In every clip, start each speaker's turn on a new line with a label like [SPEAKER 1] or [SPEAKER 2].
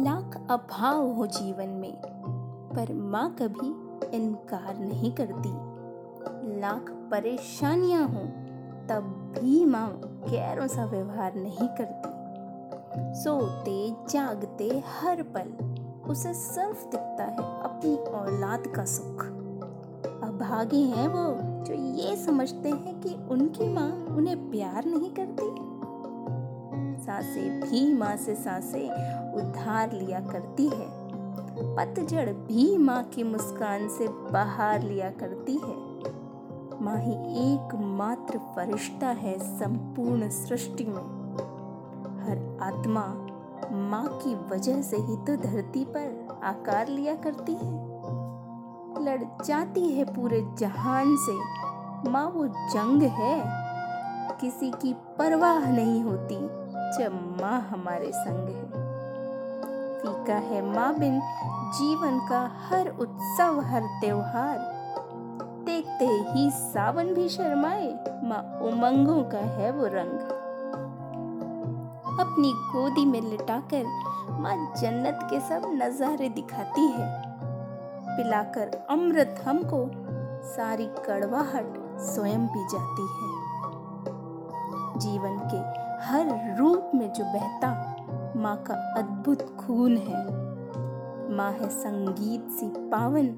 [SPEAKER 1] लाख अभाव हो जीवन में, पर माँ कभी इनकार नहीं करती। लाख परेशानियाँ हो, तब भी माँ गैरों सा व्यवहार नहीं करती। सोते, जागते, हर पल उसे सिर्फ़ दिखता है अपनी औलाद का सुख। अभागे हैं वो जो ये समझते हैं कि उनकी माँ उन्हें प्यार नहीं करती। साँसें भी माँ से साँसें उधार लिया करती है। पतझड़ भी माँ की मुस्कान से बाहर लिया करती है। माँ ही एकमात्र फरिश्ता है संपूर्ण सृष्टि में। हर आत्मा माँ की वजह से ही तो धरती पर आकार लिया करती है। लड़ जाती है पूरे जहान से। माँ वो जंग है। किसी की परवाह नहीं होती। जब माँ हमारे संग है। फीका है माँ बिन, जीवन का हर उत्सव, हर त्योहार। देखते ही सावन भी शर्माए, माँ उमंगों का है वो रंग। अपनी गोदी में लिटाकर माँ जन्नत के सब नजारे दिखाती है। पिलाकर अमृत हमको सारी कड़वाहट स्वयं पी जाती है। जीवन के हर रूप में जो बहता माँ का अद्भुत खून है। माँ है संगीत सी पावन,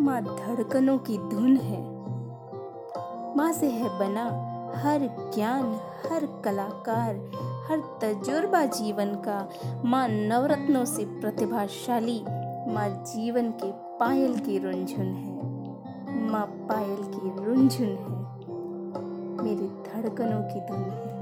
[SPEAKER 1] माँ धड़कनों की धुन है। माँ से है बना हर ज्ञान, हर कलाकार, हर तजुर्बा जीवन का, माँ नवरत्नों से प्रतिभाशाली, माँ जीवन के पायल की रुंझुन है। माँ पायल की रुंझुन है। मेरी धड़कनों की धुन है।